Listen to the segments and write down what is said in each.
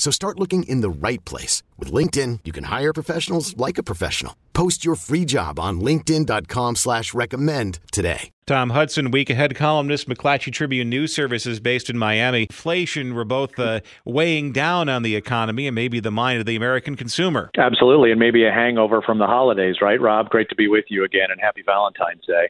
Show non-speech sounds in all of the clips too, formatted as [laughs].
So start looking in the right place. With LinkedIn, you can hire professionals like a professional. Post your free job on linkedin.com slash recommend today. Tom Hudson, week ahead columnist, McClatchy Tribune News Services based in Miami. Inflation were both uh, weighing down on the economy and maybe the mind of the American consumer. Absolutely, and maybe a hangover from the holidays, right, Rob? Great to be with you again, and happy Valentine's Day.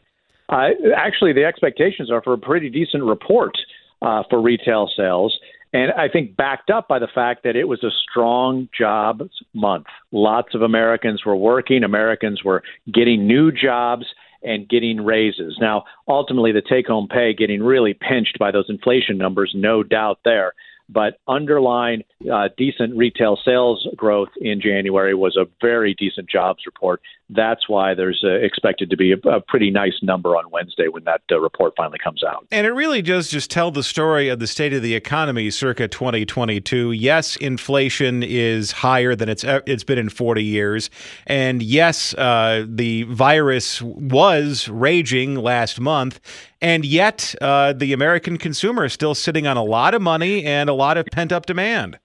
Uh, actually, the expectations are for a pretty decent report uh, for retail sales. And I think backed up by the fact that it was a strong jobs month. Lots of Americans were working, Americans were getting new jobs and getting raises. Now, ultimately, the take home pay getting really pinched by those inflation numbers, no doubt there but underlying uh, decent retail sales growth in January was a very decent jobs report. That's why there's uh, expected to be a, a, pretty nice number on Wednesday when that uh, report finally comes out. And it really does just tell the story of the state of the economy circa 2022. Yes, inflation is higher than it's it's been in 40 years, and yes, uh, the virus was raging last month, and yet, uh, the American consumer is still sitting on a lot of money and a lot of pent up demand.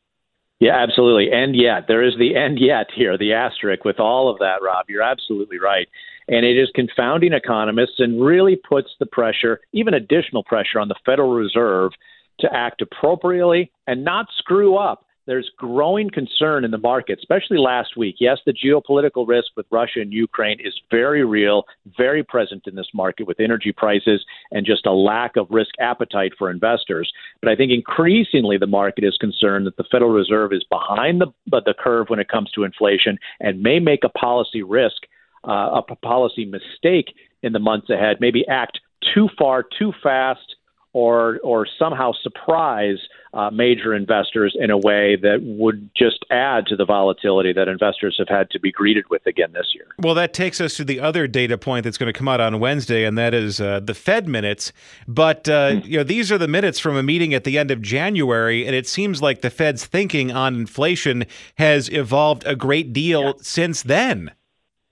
Yeah, absolutely. And yet, there is the end yet here, the asterisk with all of that, Rob. You're absolutely right. And it is confounding economists and really puts the pressure, even additional pressure, on the Federal Reserve to act appropriately and not screw up there's growing concern in the market, especially last week. Yes, the geopolitical risk with Russia and Ukraine is very real, very present in this market with energy prices and just a lack of risk appetite for investors. But I think increasingly the market is concerned that the Federal Reserve is behind the, the curve when it comes to inflation and may make a policy risk, uh, a policy mistake in the months ahead, maybe act too far, too fast or or somehow surprise uh, major investors in a way that would just add to the volatility that investors have had to be greeted with again this year. Well, that takes us to the other data point that's going to come out on Wednesday, and that is uh, the Fed minutes. But uh, mm. you know, these are the minutes from a meeting at the end of January, and it seems like the Fed's thinking on inflation has evolved a great deal yeah. since then.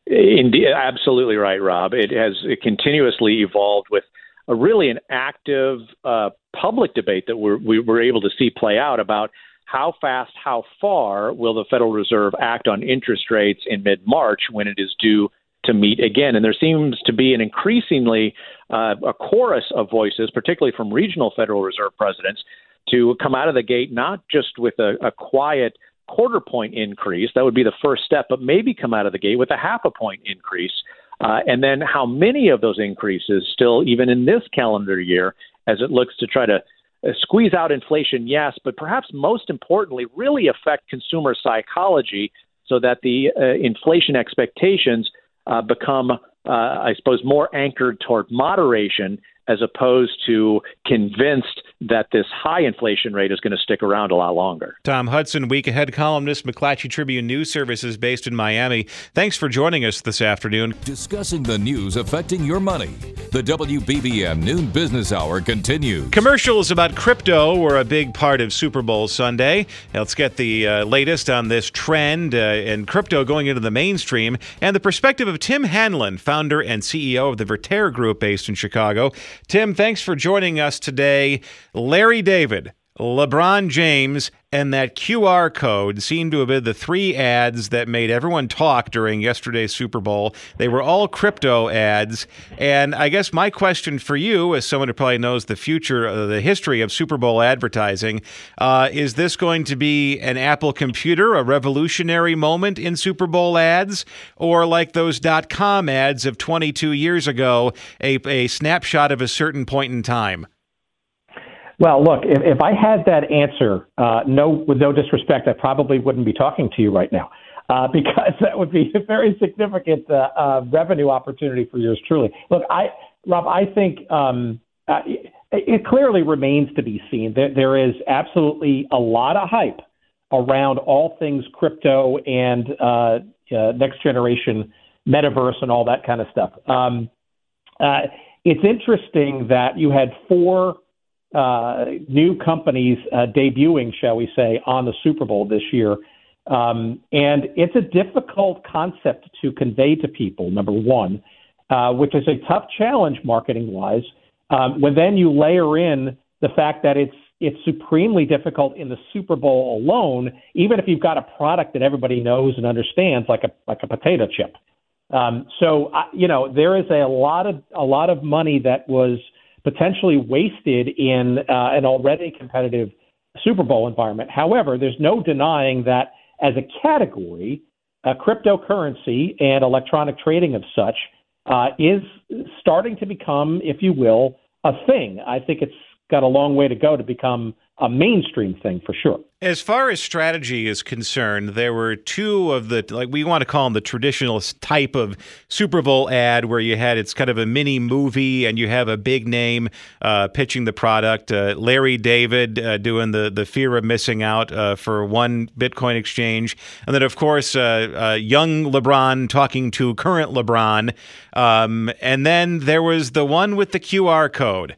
Indeed, absolutely right, Rob. It has continuously evolved with a really an active uh, public debate that we're, we were able to see play out about how fast, how far will the Federal Reserve act on interest rates in mid March when it is due to meet again. And there seems to be an increasingly uh, a chorus of voices, particularly from regional Federal Reserve presidents, to come out of the gate not just with a, a quiet quarter point increase, that would be the first step, but maybe come out of the gate with a half a point increase uh, and then how many of those increases still, even in this calendar year, as it looks to try to uh, squeeze out inflation, yes, but perhaps most importantly, really affect consumer psychology so that the uh, inflation expectations uh, become, uh, I suppose, more anchored toward moderation as opposed to convinced that this high inflation rate is going to stick around a lot longer. Tom Hudson, week ahead columnist, McClatchy Tribune News Services based in Miami. Thanks for joining us this afternoon. Discussing the news affecting your money. The WBBM Noon Business Hour continues. Commercials about crypto were a big part of Super Bowl Sunday. Let's get the uh, latest on this trend uh, in crypto going into the mainstream and the perspective of Tim Hanlon, founder and CEO of the Vertere Group based in Chicago. Tim, thanks for joining us today. Larry David, LeBron James, and that QR code seem to have been the three ads that made everyone talk during yesterday's Super Bowl. They were all crypto ads. And I guess my question for you, as someone who probably knows the future, uh, the history of Super Bowl advertising, uh, is this going to be an Apple computer, a revolutionary moment in Super Bowl ads, or like those dot com ads of 22 years ago, a, a snapshot of a certain point in time? Well, look, if, if I had that answer, uh, no, with no disrespect, I probably wouldn't be talking to you right now. Uh, [laughs] because that would be a very significant uh, uh, revenue opportunity for yours truly. Look, I Rob, I think um, uh, it, it, clearly remains to be seen. There, there is absolutely a lot of hype around all things crypto and uh, uh, next generation metaverse and all that kind of stuff. Um, uh, it's interesting that you had four uh, new companies uh, debuting, shall we say, on the Super Bowl this year. Um, and it's a difficult concept to convey to people, number one, uh, which is a tough challenge marketing wise. Um, when then you layer in the fact that it's it's supremely difficult in the Super Bowl alone, even if you've got a product that everybody knows and understands, like a like a potato chip. Um, so uh, you know there is a lot of a lot of money that was potentially wasted in uh, an already competitive Super Bowl environment. However, there's no denying that as a category, uh, cryptocurrency and electronic trading of such uh, is starting to become, if you will, a thing. I think it's got a long way to go to become a mainstream thing for sure. As far as strategy is concerned, there were two of the like we want to call them the traditional type of Super Bowl ad where you had it's kind of a mini movie and you have a big name uh, pitching the product. Uh, Larry David uh, doing the the fear of missing out uh, for one Bitcoin exchange, and then of course uh, uh, young LeBron talking to current LeBron, um, and then there was the one with the QR code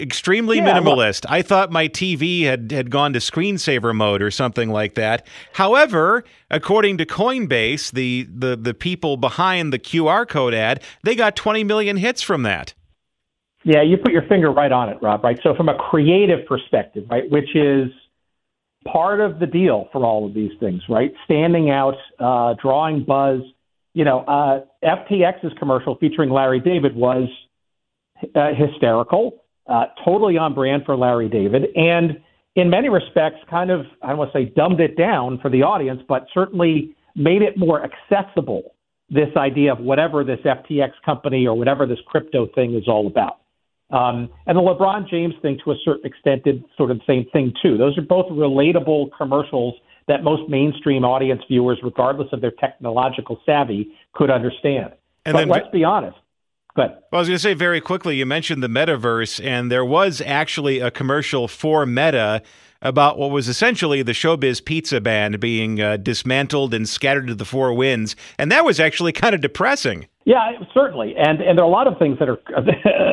extremely yeah, minimalist. Well, I thought my TV had, had gone to screensaver mode or something like that. However, according to Coinbase, the, the, the people behind the QR code ad, they got 20 million hits from that. Yeah, you put your finger right on it, Rob, right? So, from a creative perspective, right, which is part of the deal for all of these things, right? Standing out, uh, drawing buzz. You know, uh, FTX's commercial featuring Larry David was uh, hysterical uh, totally on brand for Larry David, and in many respects, kind of, I don't want to say dumbed it down for the audience, but certainly made it more accessible. This idea of whatever this FTX company or whatever this crypto thing is all about. Um, and the LeBron James thing, to a certain extent, did sort of the same thing, too. Those are both relatable commercials that most mainstream audience viewers, regardless of their technological savvy, could understand. And but then, let's be honest but well, I was going to say very quickly, you mentioned the metaverse, and there was actually a commercial for Meta about what was essentially the Showbiz Pizza Band being uh, dismantled and scattered to the four winds, and that was actually kind of depressing. Yeah, certainly, and and there are a lot of things that are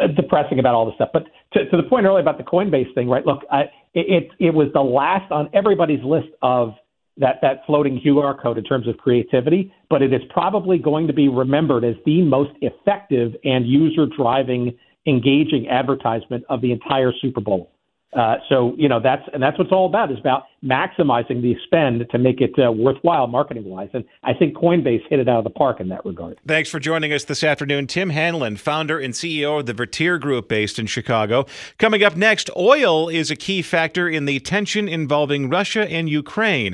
[laughs] depressing about all this stuff. But to, to the point earlier about the Coinbase thing, right? Look, I, it it was the last on everybody's list of that, that floating QR code in terms of creativity, but it is probably going to be remembered as the most effective and user driving, engaging advertisement of the entire Super Bowl. Uh, so you know that's and that's what it's all about is about maximizing the spend to make it uh, worthwhile marketing wise. And I think Coinbase hit it out of the park in that regard. Thanks for joining us this afternoon, Tim Hanlon, founder and CEO of the Vertere Group, based in Chicago. Coming up next, oil is a key factor in the tension involving Russia and Ukraine.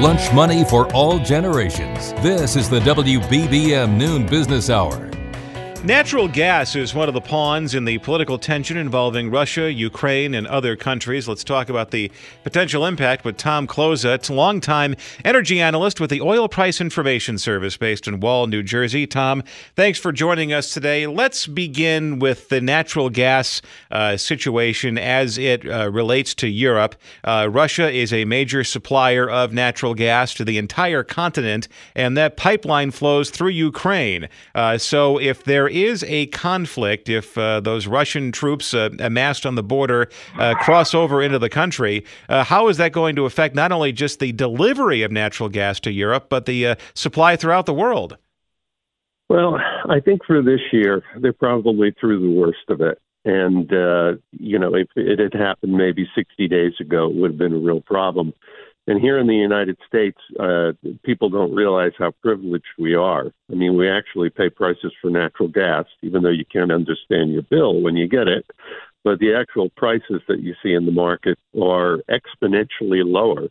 Lunch money for all generations. This is the WBBM Noon Business Hour. Natural gas is one of the pawns in the political tension involving Russia, Ukraine, and other countries. Let's talk about the potential impact with Tom Kloza. A longtime energy analyst with the Oil Price Information Service based in Wall, New Jersey. Tom, thanks for joining us today. Let's begin with the natural gas uh, situation as it uh, relates to Europe. Uh, Russia is a major supplier of natural gas to the entire continent, and that pipeline flows through Ukraine. Uh, so if there there is a conflict, if uh, those Russian troops uh, amassed on the border uh, cross over into the country, uh, how is that going to affect not only just the delivery of natural gas to Europe, but the uh, supply throughout the world? Well, I think for this year, they're probably through the worst of it. And, you know, if it had happened maybe 60 days ago, it would have been a real problem. And here in the United States, uh, people don't realize how privileged we are. I mean, we actually pay prices for natural gas, even though you can't understand your bill when you get it. But the actual prices that you see in the market are exponentially lower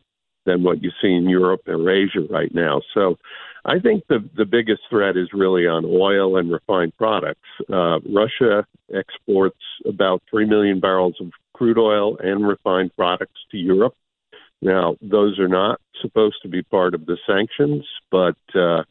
than what you see in Europe or Asia right now. So I think the, the biggest threat is really on oil and refined products. Uh, Russia exports about 3 million barrels of crude oil and refined products to Europe now, those are not supposed to be part of the sanctions, but uh,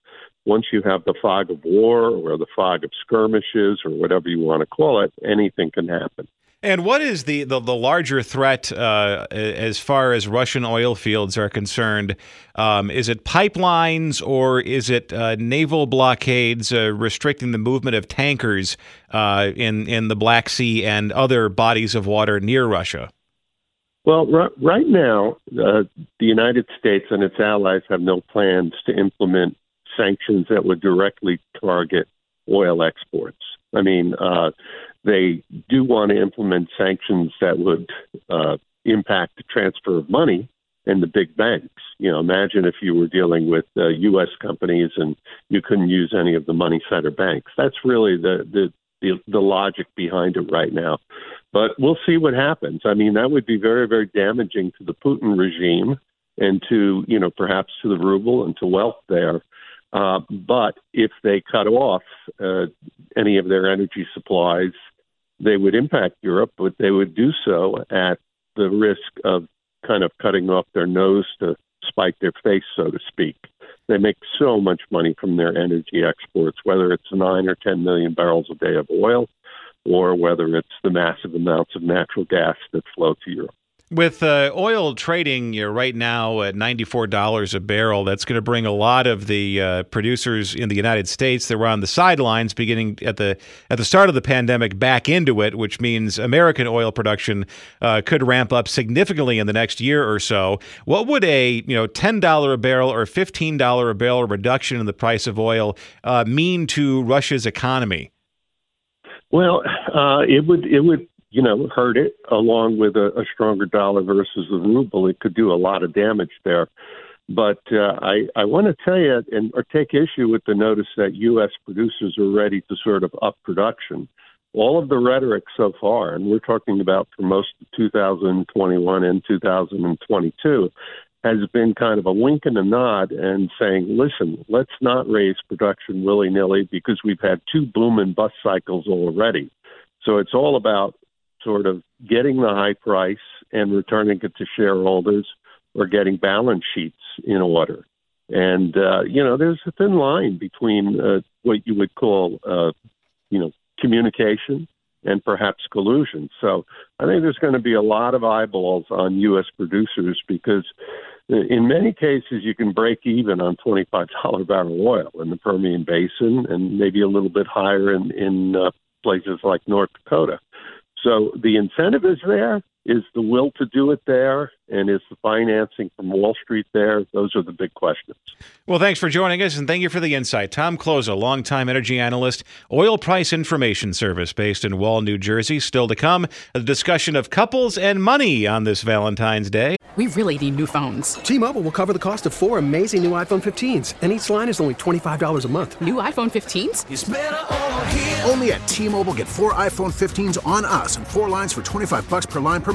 once you have the fog of war or the fog of skirmishes or whatever you want to call it, anything can happen. And what is the, the, the larger threat uh, as far as Russian oil fields are concerned? Um, is it pipelines or is it uh, naval blockades uh, restricting the movement of tankers uh, in, in the Black Sea and other bodies of water near Russia? Well, r- right now, uh, the United States and its allies have no plans to implement sanctions that would directly target oil exports. I mean, uh, they do want to implement sanctions that would uh, impact the transfer of money and the big banks. You know, imagine if you were dealing with uh, U.S. companies and you couldn't use any of the money center banks. That's really the, the the the logic behind it right now. But we'll see what happens. I mean, that would be very very damaging to the Putin regime and to you know perhaps to the ruble and to wealth there. Uh, but if they cut off uh, any of their energy supplies, they would impact Europe, but they would do so at the risk of kind of cutting off their nose to spite their face, so to speak. They make so much money from their energy exports, whether it's nine or 10 million barrels a day of oil, or whether it's the massive amounts of natural gas that flow to Europe. With uh, oil trading you know, right now at $94 a barrel, that's going to bring a lot of the uh, producers in the United States that were on the sidelines beginning at the at the start of the pandemic back into it, which means American oil production uh, could ramp up significantly in the next year or so. What would a you know $10 a barrel or $15 a barrel reduction in the price of oil uh, mean to Russia's economy? Well, uh, it would it would you know, hurt it along with a, a stronger dollar versus the ruble. It could do a lot of damage there. But uh, I, I want to tell you and or take issue with the notice that U.S. producers are ready to sort of up production. All of the rhetoric so far, and we're talking about for most of 2021 and 2022, has been kind of a wink and a nod and saying, listen, let's not raise production willy nilly because we've had two boom and bust cycles already. So it's all about sort of getting the high price and returning it to shareholders or getting balance sheets in order. And, uh, you know, there's a thin line between uh, what you would call, uh, you know, communication and perhaps collusion. So I think there's going to be a lot of eyeballs on U.S. producers because in many cases you can break even on $25 barrel oil in the Permian Basin and maybe a little bit higher in, in uh, places like North Dakota. So the incentive is there. Is the will to do it there? And is the financing from Wall Street there? Those are the big questions. Well, thanks for joining us and thank you for the insight. Tom Kloza, longtime energy analyst, oil price information service based in Wall, New Jersey. Still to come, a discussion of couples and money on this Valentine's Day. We really need new phones. T Mobile will cover the cost of four amazing new iPhone 15s, and each line is only $25 a month. New iPhone 15s? Only at T Mobile get four iPhone 15s on us and four lines for 25 bucks per line per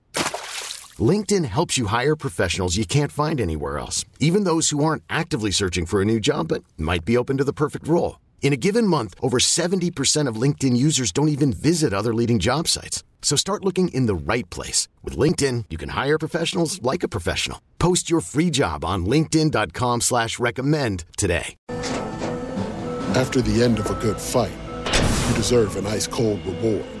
LinkedIn helps you hire professionals you can't find anywhere else, even those who aren't actively searching for a new job but might be open to the perfect role. In a given month, over 70% of LinkedIn users don't even visit other leading job sites. So start looking in the right place. With LinkedIn, you can hire professionals like a professional. Post your free job on linkedin.com slash recommend today. After the end of a good fight, you deserve an ice-cold reward.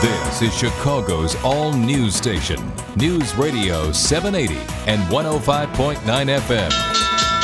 This is Chicago's all news station, News Radio 780 and 105.9 FM.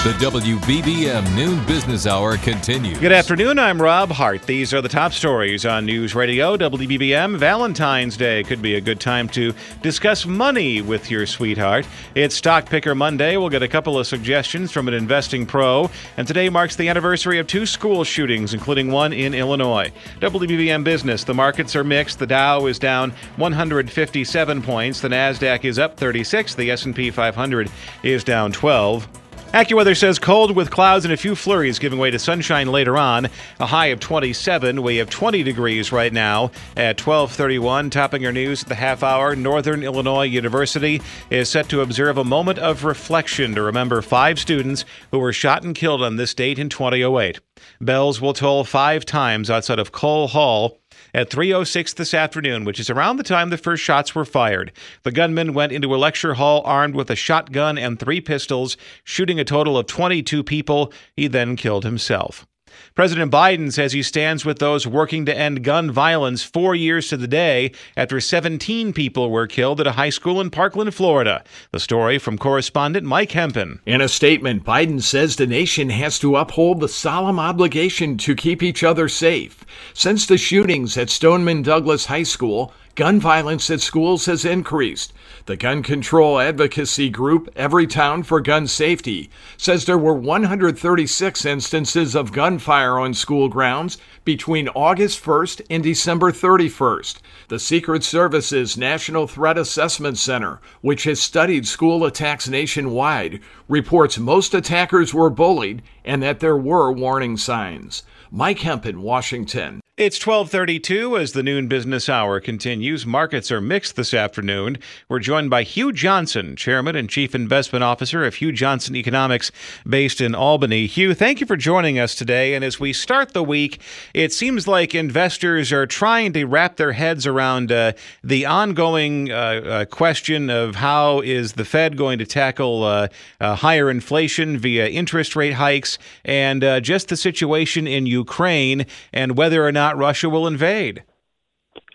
The WBBM Noon Business Hour continues. Good afternoon. I'm Rob Hart. These are the top stories on News Radio WBBM. Valentine's Day could be a good time to discuss money with your sweetheart. It's Stock Picker Monday. We'll get a couple of suggestions from an investing pro. And today marks the anniversary of two school shootings, including one in Illinois. WBBM Business. The markets are mixed. The Dow is down 157 points. The Nasdaq is up 36. The S&P 500 is down 12. AccuWeather says cold with clouds and a few flurries giving way to sunshine later on. A high of 27. We have 20 degrees right now at 12:31. Topping our news at the half hour. Northern Illinois University is set to observe a moment of reflection to remember five students who were shot and killed on this date in 2008. Bells will toll five times outside of Cole Hall at 3:06 this afternoon, which is around the time the first shots were fired. The gunman went into a lecture hall armed with a shotgun and three pistols, shooting a total of 22 people. He then killed himself. President Biden says he stands with those working to end gun violence four years to the day after 17 people were killed at a high school in Parkland, Florida. The story from correspondent Mike Hempen. In a statement, Biden says the nation has to uphold the solemn obligation to keep each other safe. Since the shootings at Stoneman Douglas High School, gun violence at schools has increased. The gun control advocacy group Everytown for Gun Safety says there were 136 instances of gunfire on school grounds between August 1st and December 31st. The Secret Service's National Threat Assessment Center, which has studied school attacks nationwide, reports most attackers were bullied and that there were warning signs. Mike Hempen Washington. It's 1232 as the noon business hour continues. Markets are mixed this afternoon. We're joined by Hugh Johnson, Chairman and Chief Investment Officer of Hugh Johnson Economics based in Albany. Hugh, thank you for joining us today. And as we start the week, it seems like investors are trying to wrap their heads around uh, the ongoing uh, uh, question of how is the Fed going to tackle uh, uh, higher inflation via interest rate hikes and uh, just the situation in Ukraine and whether or not not Russia will invade.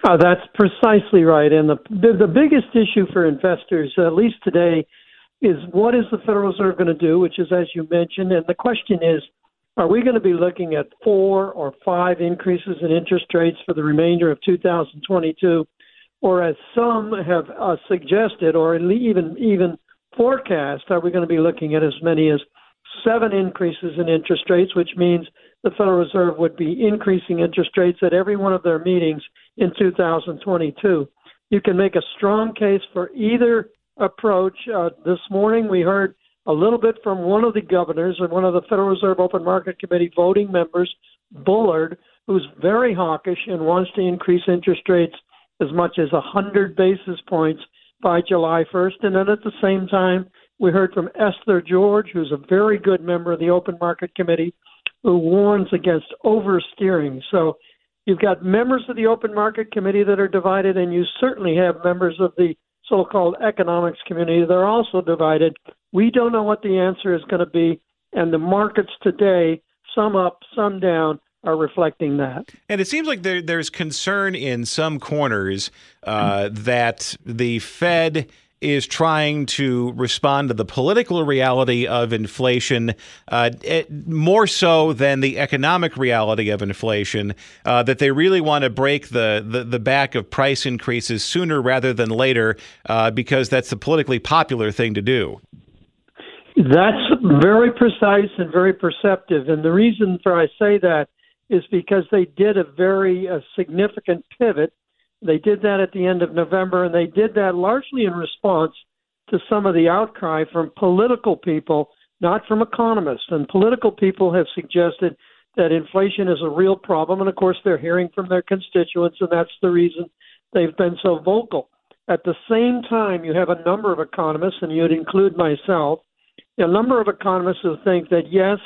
Oh, that's precisely right. And the the biggest issue for investors, at least today, is what is the Federal Reserve going to do? Which is, as you mentioned, and the question is, are we going to be looking at four or five increases in interest rates for the remainder of 2022, or as some have uh, suggested, or even even forecast, are we going to be looking at as many as seven increases in interest rates, which means the Federal Reserve would be increasing interest rates at every one of their meetings in 2022. You can make a strong case for either approach. Uh, this morning, we heard a little bit from one of the governors and one of the Federal Reserve Open Market Committee voting members, Bullard, who's very hawkish and wants to increase interest rates as much as 100 basis points by July 1st. And then at the same time, we heard from Esther George, who's a very good member of the Open Market Committee, who warns against oversteering. So you've got members of the Open Market Committee that are divided, and you certainly have members of the so called economics community that are also divided. We don't know what the answer is going to be, and the markets today, some up, some down, are reflecting that. And it seems like there, there's concern in some corners uh, that the Fed is trying to respond to the political reality of inflation uh, it, more so than the economic reality of inflation. Uh, that they really want to break the, the, the back of price increases sooner rather than later uh, because that's the politically popular thing to do. That's very precise and very perceptive. And the reason for I say that is because they did a very significant pivot they did that at the end of November, and they did that largely in response to some of the outcry from political people, not from economists. And political people have suggested that inflation is a real problem. And of course, they're hearing from their constituents, and that's the reason they've been so vocal. At the same time, you have a number of economists, and you'd include myself, a number of economists who think that yes,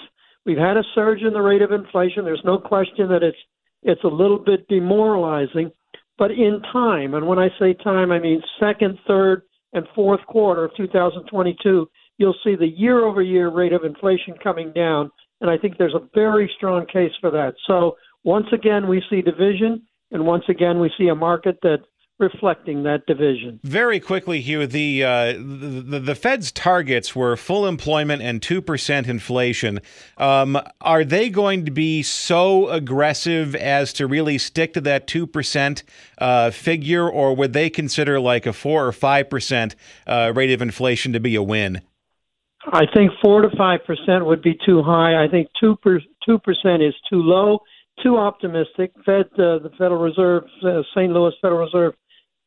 we've had a surge in the rate of inflation. There's no question that it's it's a little bit demoralizing, but in time, and when I say time, I mean second, third, and fourth quarter of 2022, you'll see the year over year rate of inflation coming down. And I think there's a very strong case for that. So once again, we see division, and once again, we see a market that reflecting that division. Very quickly, Hugh, the, uh, the, the Fed's targets were full employment and two percent inflation. Um, are they going to be so aggressive as to really stick to that two percent uh, figure, or would they consider like a four or five percent uh, rate of inflation to be a win? I think four to five percent would be too high. I think two per two percent is too low, too optimistic. Fed, uh, the Federal Reserve, uh, St. Louis Federal Reserve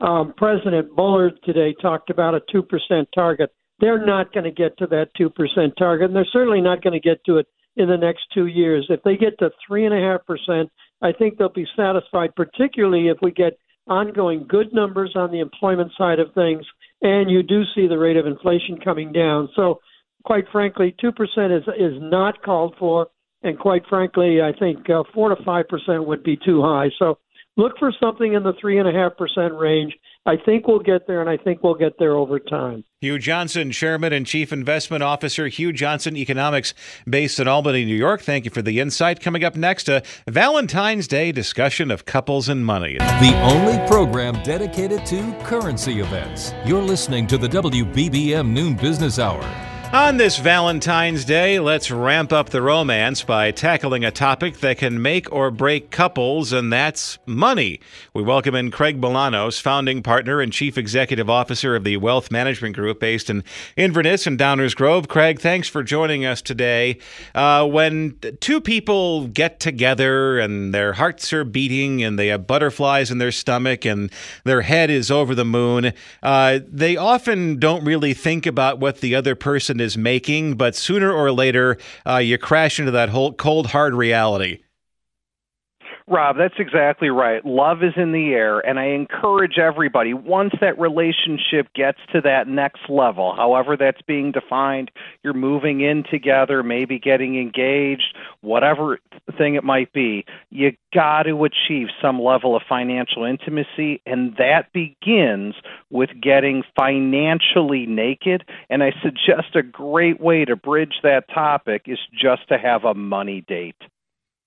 um, President Bullard today talked about a two percent target. They're not going to get to that two percent target, and they're certainly not going to get to it in the next two years. If they get to three and a half percent, I think they'll be satisfied. Particularly if we get ongoing good numbers on the employment side of things, and you do see the rate of inflation coming down. So quite frankly, two percent is is not called for, and quite frankly, I think uh, four to five percent would be too high. So look for something in the three and a half percent range. I think we'll get there, and I think we'll get there over time. Hugh Johnson, Chairman and Chief Investment Officer, Hugh Johnson Economics, based in Albany, New York. Thank you for the insight. Coming up next, a Valentine's Day discussion of couples and money. The only program dedicated to currency events. You're listening to the WBBM Noon Business Hour. On this Valentine's Day, let's ramp up the romance by tackling a topic that can make or break couples, and that's money. We welcome in Craig Bolanos, founding partner and chief executive officer of the Wealth Management Group based in Inverness and Downers Grove. Craig, thanks for joining us today. Uh, when two people get together and their hearts are beating and they have butterflies in their stomach and their head is over the moon, uh, they often don't really think about what the other person is making, but sooner or later, uh, you crash into that whole cold, hard reality. Rob, that's exactly right. Love is in the air, and I encourage everybody, once that relationship gets to that next level, however that's being defined, you're moving in together, maybe getting engaged, whatever thing it might be, you got to achieve some level of financial intimacy, and that begins with getting financially naked. And I suggest a great way to bridge that topic is just to have a money date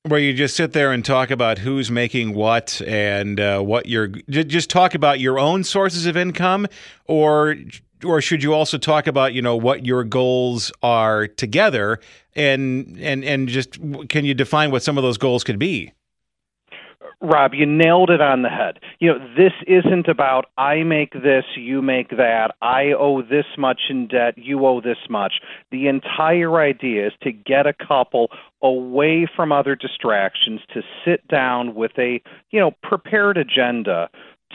where you just sit there and talk about who's making what and uh, what you're just talk about your own sources of income or or should you also talk about you know what your goals are together and and and just can you define what some of those goals could be Rob, you nailed it on the head. You know, this isn't about I make this, you make that, I owe this much in debt, you owe this much. The entire idea is to get a couple away from other distractions, to sit down with a, you know, prepared agenda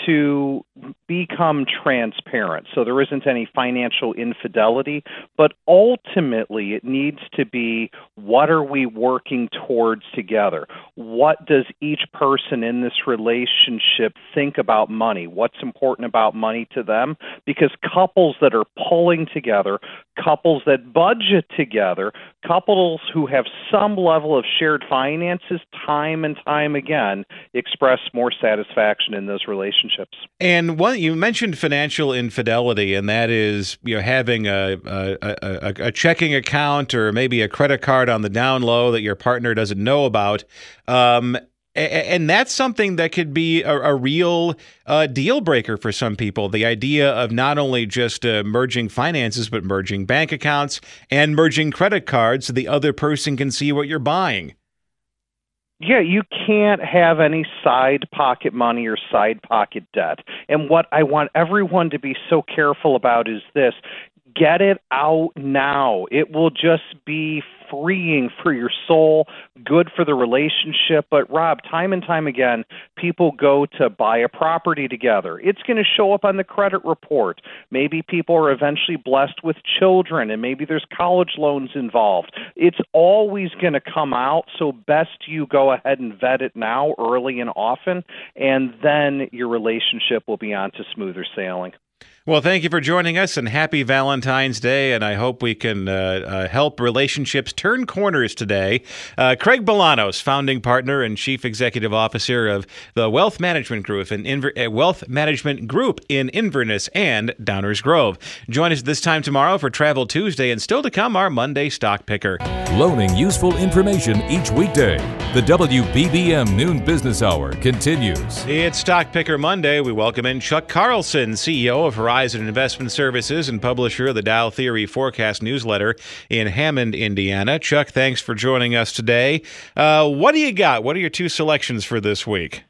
to become transparent. So there isn't any financial infidelity, but ultimately it needs to be what are we working towards together? What does each person in this relationship think about money? What's important about money to them? Because couples that are pulling together, couples that budget together, couples who have some level of shared finances time and time again express more satisfaction in those relationships. And one you mentioned financial infidelity, and that is you know having a a, a, a checking account or maybe a credit card on the down low that your partner doesn't know about. Um, and that's something that could be a, a real uh, deal breaker for some people. The idea of not only just uh, merging finances, but merging bank accounts and merging credit cards so the other person can see what you're buying. Yeah, you can't have any side pocket money or side pocket debt. And what I want everyone to be so careful about is this get it out now. It will just be freeing for your soul, good for the relationship. But, Rob, time and time again, people go to buy a property together. It's going to show up on the credit report. Maybe people are eventually blessed with children, and maybe there's college loans involved. It's always going to come out. So, best you go ahead and vet it now, early and often, and then your relationship will be on to smoother sailing. Well, thank you for joining us and happy Valentine's Day. And I hope we can uh, uh, help relationships turn corners today. Uh, Craig Bolanos, founding partner and chief executive officer of the Wealth Management Group in Inver- uh, Wealth Management Group in Inverness and Downers Grove. Join us this time tomorrow for Travel Tuesday and still to come our Monday stock picker. Loaning useful information each weekday. The WBBM Noon Business Hour continues. It's Stock Picker Monday. We welcome in Chuck Carlson, CEO of Horizon And investment Services and publisher of the Dow Theory Forecast newsletter in Hammond, Indiana. Chuck, thanks for joining us today. Uh, what do you got? What are your two selections for this week?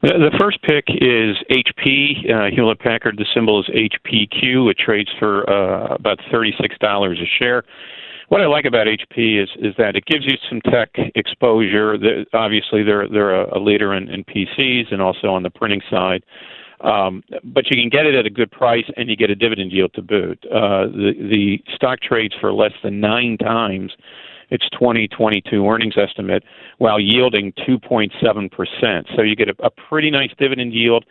The first pick is HP, uh, Hewlett Packard. The symbol is HPQ. It trades for uh, about $36 a share what I like about HP is is that it gives you some tech exposure. The, obviously, they're they're a, a leader in, in PCs and also on the printing side. Um, but you can get it at a good price, and you get a dividend yield to boot. Uh, the the stock trades for less than nine times its 2022 earnings estimate, while yielding 2.7 percent. So you get a, a pretty nice dividend yield.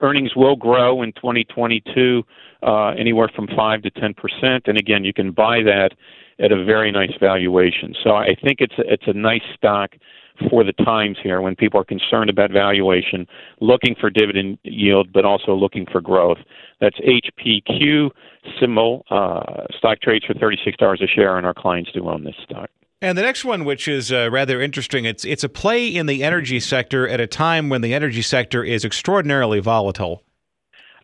Earnings will grow in 2022, uh, anywhere from five to 10 percent. And again, you can buy that at a very nice valuation. So I think it's a, it's a nice stock for the times here when people are concerned about valuation, looking for dividend yield, but also looking for growth. That's HPQ symbol. Uh, stock trades for $36 a share, and our clients do own this stock. And the next one, which is uh, rather interesting, it's it's a play in the energy sector at a time when the energy sector is extraordinarily volatile.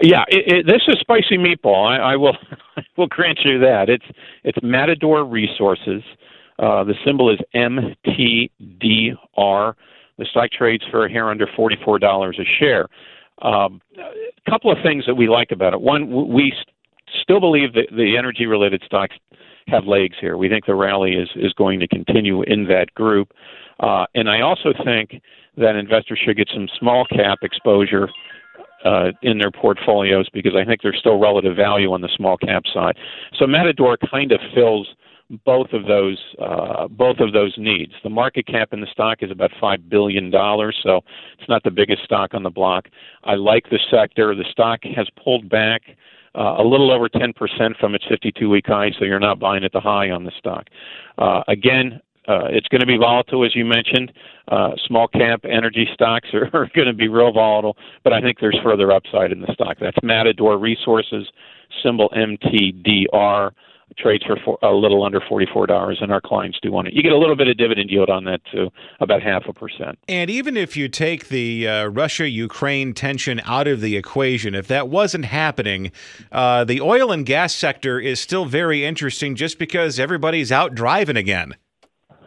Yeah, it, it, this is spicy meatball. I, I will [laughs] I will grant you that. It's it's Matador Resources. Uh, the symbol is MTDR. The stock trades for here under forty-four dollars a share. Um, a couple of things that we like about it. One, we still believe that the energy-related stocks have legs here. We think the rally is is going to continue in that group, uh, and I also think that investors should get some small cap exposure uh, in their portfolios because I think there's still relative value on the small cap side. So Matador kind of fills both of those uh, both of those needs. The market cap in the stock is about five billion dollars, so it's not the biggest stock on the block. I like the sector. The stock has pulled back. Uh, a little over 10% from its 52 week high, so you're not buying at the high on the stock. Uh, again, uh, it's going to be volatile, as you mentioned. Uh, small cap energy stocks [laughs] are, are going to be real volatile, but I think there's further upside in the stock. That's Matador Resources, symbol MTDR, trades for four, a little under $44, and our clients do want it. You get a little bit of dividend yield on that, too, about half a percent. And even if you take the uh, Russia Ukraine tension out of the equation, if that wasn't happening, uh, the oil and gas sector is still very interesting just because everybody's out driving again.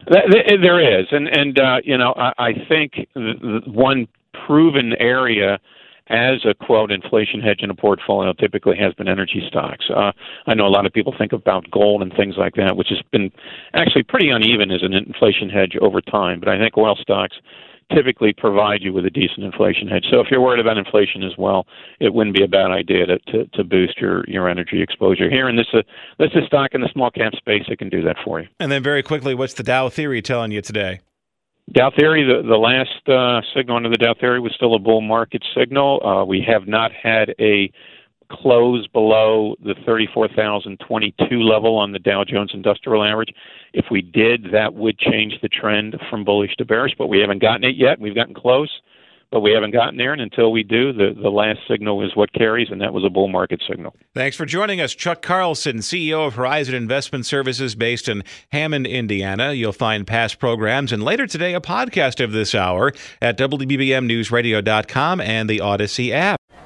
There is, and and uh, you know, I, I think one proven area as a quote inflation hedge in a portfolio typically has been energy stocks. Uh, I know a lot of people think about gold and things like that, which has been actually pretty uneven as an inflation hedge over time. But I think oil stocks typically provide you with a decent inflation hedge. So if you're worried about inflation as well, it wouldn't be a bad idea to, to, to boost your, your energy exposure here. And this is, this is stock in the small cap space that can do that for you. And then very quickly, what's the Dow theory telling you today? Dow theory, the, the last uh, signal under the Dow theory was still a bull market signal. Uh, we have not had a close below the 34,022 level on the Dow Jones Industrial Average. If we did, that would change the trend from bullish to bearish, but we haven't gotten it yet. We've gotten close, but we haven't gotten there. And until we do, the, the last signal is what carries, and that was a bull market signal. Thanks for joining us, Chuck Carlson, CEO of Horizon Investment Services based in Hammond, Indiana. You'll find past programs and later today a podcast of this hour at WBBMNewsRadio.com and the Audacy app.